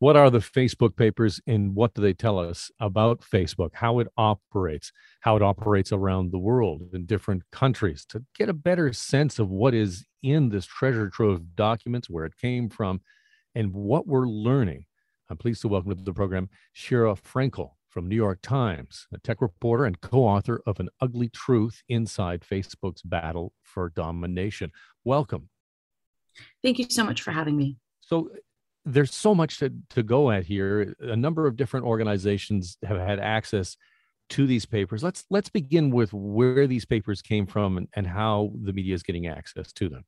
What are the Facebook papers and what do they tell us about Facebook, how it operates, how it operates around the world in different countries to get a better sense of what is in this treasure trove of documents, where it came from, and what we're learning. I'm pleased to welcome to the program Sheera Frenkel from New York Times, a tech reporter and co author of An Ugly Truth Inside Facebook's Battle for Domination. Welcome. Thank you so much for having me. So, there's so much to, to go at here. A number of different organizations have had access to these papers. Let's let's begin with where these papers came from and, and how the media is getting access to them.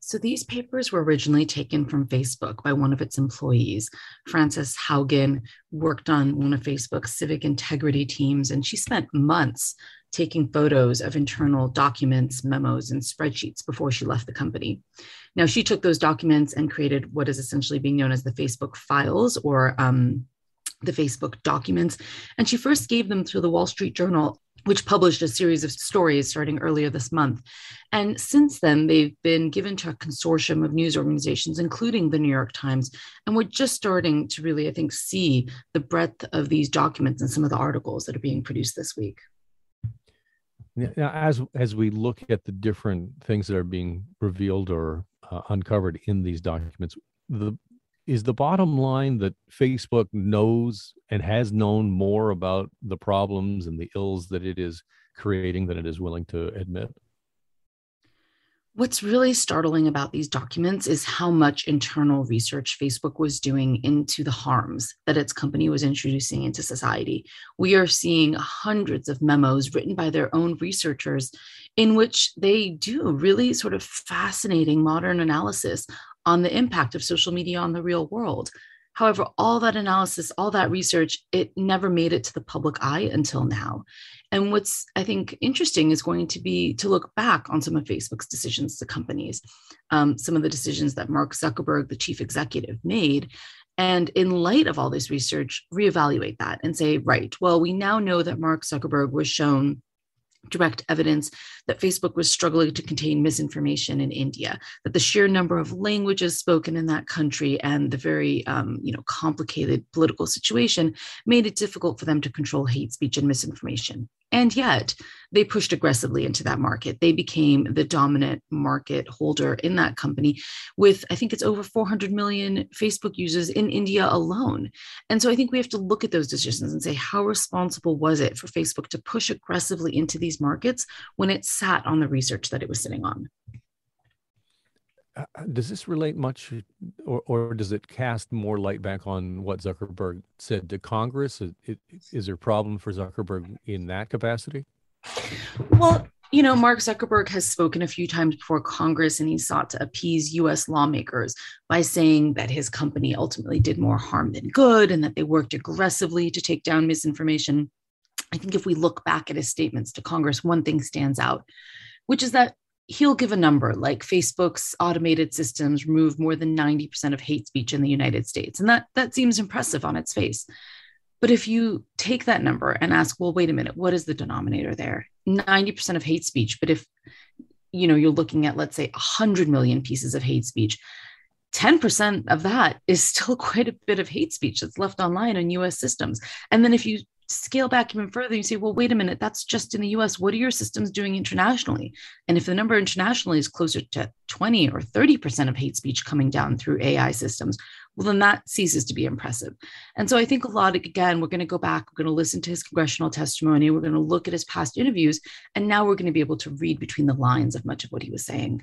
So these papers were originally taken from Facebook by one of its employees. Frances Haugen worked on one of Facebook's civic integrity teams, and she spent months taking photos of internal documents, memos, and spreadsheets before she left the company. Now, she took those documents and created what is essentially being known as the Facebook files or um, the Facebook documents. And she first gave them to the Wall Street Journal, which published a series of stories starting earlier this month. And since then, they've been given to a consortium of news organizations, including the New York Times. And we're just starting to really, I think, see the breadth of these documents and some of the articles that are being produced this week. Now, as as we look at the different things that are being revealed or uh, uncovered in these documents, the is the bottom line that Facebook knows and has known more about the problems and the ills that it is creating than it is willing to admit. What's really startling about these documents is how much internal research Facebook was doing into the harms that its company was introducing into society. We are seeing hundreds of memos written by their own researchers in which they do really sort of fascinating modern analysis on the impact of social media on the real world. However, all that analysis, all that research, it never made it to the public eye until now. And what's, I think, interesting is going to be to look back on some of Facebook's decisions to companies, um, some of the decisions that Mark Zuckerberg, the chief executive, made. And in light of all this research, reevaluate that and say, right, well, we now know that Mark Zuckerberg was shown direct evidence that Facebook was struggling to contain misinformation in India, that the sheer number of languages spoken in that country and the very um, you know, complicated political situation made it difficult for them to control hate speech and misinformation. And yet, they pushed aggressively into that market. They became the dominant market holder in that company with, I think it's over 400 million Facebook users in India alone. And so I think we have to look at those decisions and say, how responsible was it for Facebook to push aggressively into these markets when it sat on the research that it was sitting on? Does this relate much or, or does it cast more light back on what zuckerberg said to congress? Is, is there a problem for zuckerberg in that capacity? Well you know mark zuckerberg has spoken a few times before congress and he sought to appease us lawmakers by saying that his company ultimately did more harm than good and that they worked aggressively to take down misinformation. I think if we look back at his statements to congress one thing stands out which is that he'll give a number like Facebook's automated systems remove more than 90% of hate speech in the United States. And that, that seems impressive on its face. But if you take that number and ask, well, wait a minute, what is the denominator there? 90% of hate speech. But if you know you're looking at let's say 100 million pieces of hate speech 10% of that is still quite a bit of hate speech that's left online in US systems. And then if you scale back even further, you say, well, wait a minute, that's just in the US. What are your systems doing internationally? And if the number internationally is closer to 20 or 30% of hate speech coming down through AI systems, well, then that ceases to be impressive. And so I think a lot, again, we're going to go back, we're going to listen to his congressional testimony, we're going to look at his past interviews, and now we're going to be able to read between the lines of much of what he was saying.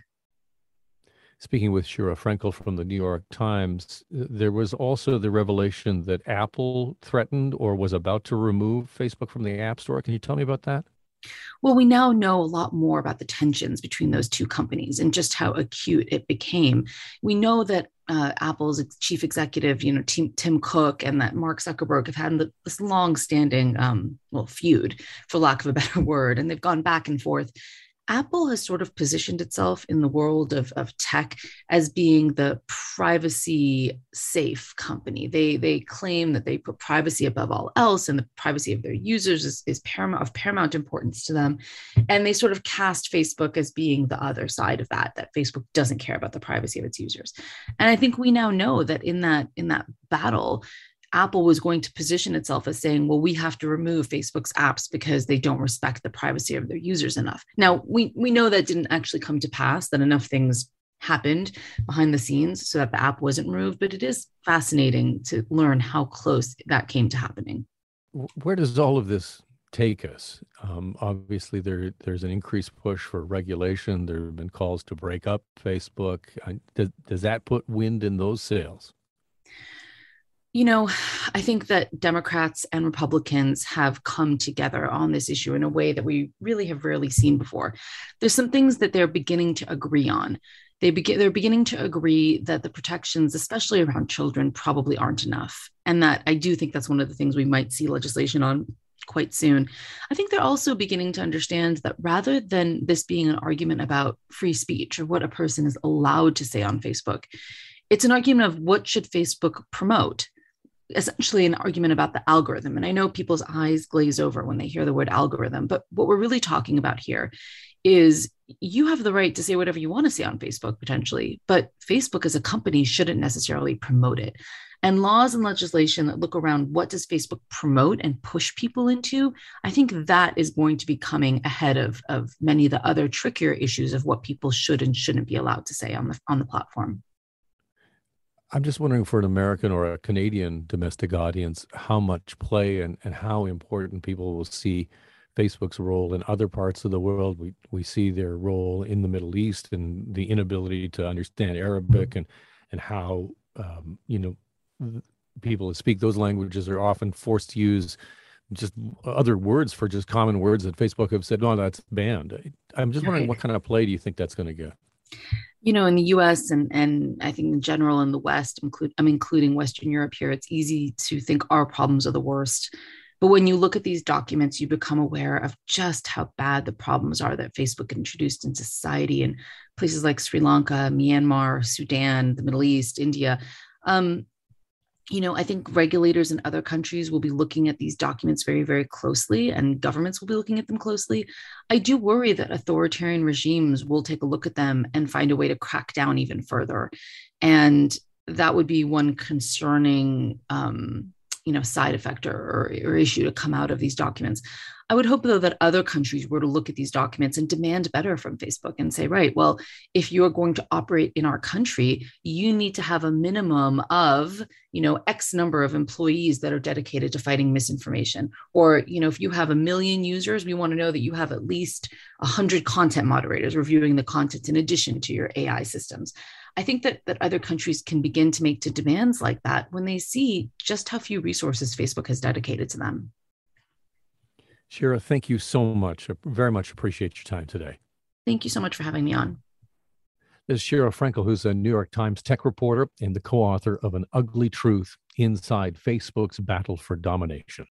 Speaking with Sheera Frenkel from the New York Times, there was also the revelation that Apple threatened or was about to remove Facebook from the App Store. Can you tell me about that? Well, we now know a lot more about the tensions between those two companies and just how acute it became. We know that uh, Apple's chief executive, you know, Tim, Tim, Cook, and that Mark Zuckerberg have had this long-standing, um, well, feud, for lack of a better word, and they've gone back and forth Apple has sort of positioned itself in the world of, of tech as being the privacy safe company. They, they claim that they put privacy above all else, and the privacy of their users is, is paramount, of paramount importance to them. And they sort of cast Facebook as being the other side of that, that Facebook doesn't care about the privacy of its users. And I think we now know that in that in that battle, Apple was going to position itself as saying, well, we have to remove Facebook's apps because they don't respect the privacy of their users enough. Now, we, we know that didn't actually come to pass, that enough things happened behind the scenes so that the app wasn't removed, but it is fascinating to learn how close that came to happening. Where does all of this take us? Um, obviously, there there's an increased push for regulation. There have been calls to break up Facebook. Does, does that put wind in those sails? You know, I think that Democrats and Republicans have come together on this issue in a way that we really have rarely seen before. There's some things that they're beginning to agree on. They begin, they're beginning to agree that the protections, especially around children, probably aren't enough. And that I do think that's one of the things we might see legislation on quite soon. I think they're also beginning to understand that rather than this being an argument about free speech or what a person is allowed to say on Facebook, it's an argument of what should Facebook promote essentially an argument about the algorithm. And I know people's eyes glaze over when they hear the word algorithm, but what we're really talking about here is you have the right to say whatever you want to say on Facebook potentially, but Facebook as a company shouldn't necessarily promote it. And laws and legislation that look around what does Facebook promote and push people into, I think that is going to be coming ahead of, of many of the other trickier issues of what people should and shouldn't be allowed to say on the on the platform. I'm just wondering for an American or a Canadian domestic audience, how much play and, and how important people will see Facebook's role in other parts of the world. We we see their role in the Middle East and the inability to understand Arabic and and how um, you know people who speak those languages are often forced to use just other words for just common words that Facebook have said, no, that's banned. I'm just wondering what kind of play do you think that's going to get? You know, in the U.S. and and I think in general in the West, include I'm including Western Europe here. It's easy to think our problems are the worst, but when you look at these documents, you become aware of just how bad the problems are that Facebook introduced into society in places like Sri Lanka, Myanmar, Sudan, the Middle East, India. Um, you know, I think regulators in other countries will be looking at these documents very, very closely, and governments will be looking at them closely. I do worry that authoritarian regimes will take a look at them and find a way to crack down even further. And that would be one concerning um, you know side effect or, or, issue to come out of these documents. I would hope though that other countries were to look at these documents and demand better from facebook and say right well if you're going to operate in our country you need to have a minimum of you know x number of employees that are dedicated to fighting misinformation. Or you know if you have a million users we want to know that you have at least 100 content moderators reviewing the content in addition to your ai systems I think that that other countries can begin to make to demands like that when they see just how few resources Facebook has dedicated to them. Sheera, thank you so much. I very much appreciate your time today. Thank you so much for having me on. This is Sheera Frenkel, who's a New York Times tech reporter and the co author of An Ugly Truth Inside Facebook's Battle for Domination.